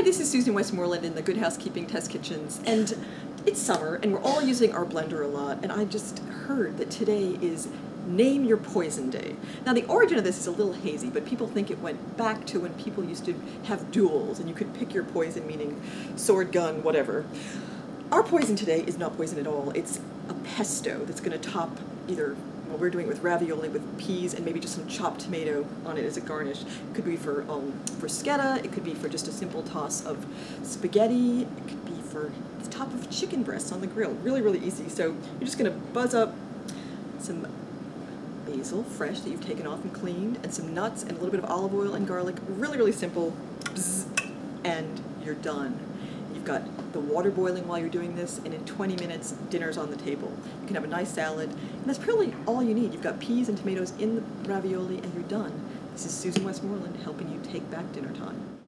Hi, this is Susan Westmoreland in the Good Housekeeping Test Kitchens, and it's summer, and we're all using our blender a lot, and I just heard that today is Name Your Poison Day. Now, the origin of this is a little hazy, but people think it went back to when people used to have duels, and you could pick your poison, meaning sword, gun, whatever. Our poison today is not poison at all. It's a pesto that's going to top either well, we're doing with ravioli with peas and maybe just some chopped tomato on it as a garnish. It could be for um, bruschetta. It could be for just a simple toss of spaghetti. It could be for the top of chicken breasts on the grill. Really, really easy. So you're just going to buzz up some basil, fresh, that you've taken off and cleaned, and some nuts and a little bit of olive oil and garlic. Really, really simple. Bzz, and you're done. Got the water boiling while you're doing this, and in 20 minutes, dinner's on the table. You can have a nice salad, and that's probably all you need. You've got peas and tomatoes in the ravioli, and you're done. This is Susan Westmoreland helping you take back dinner time.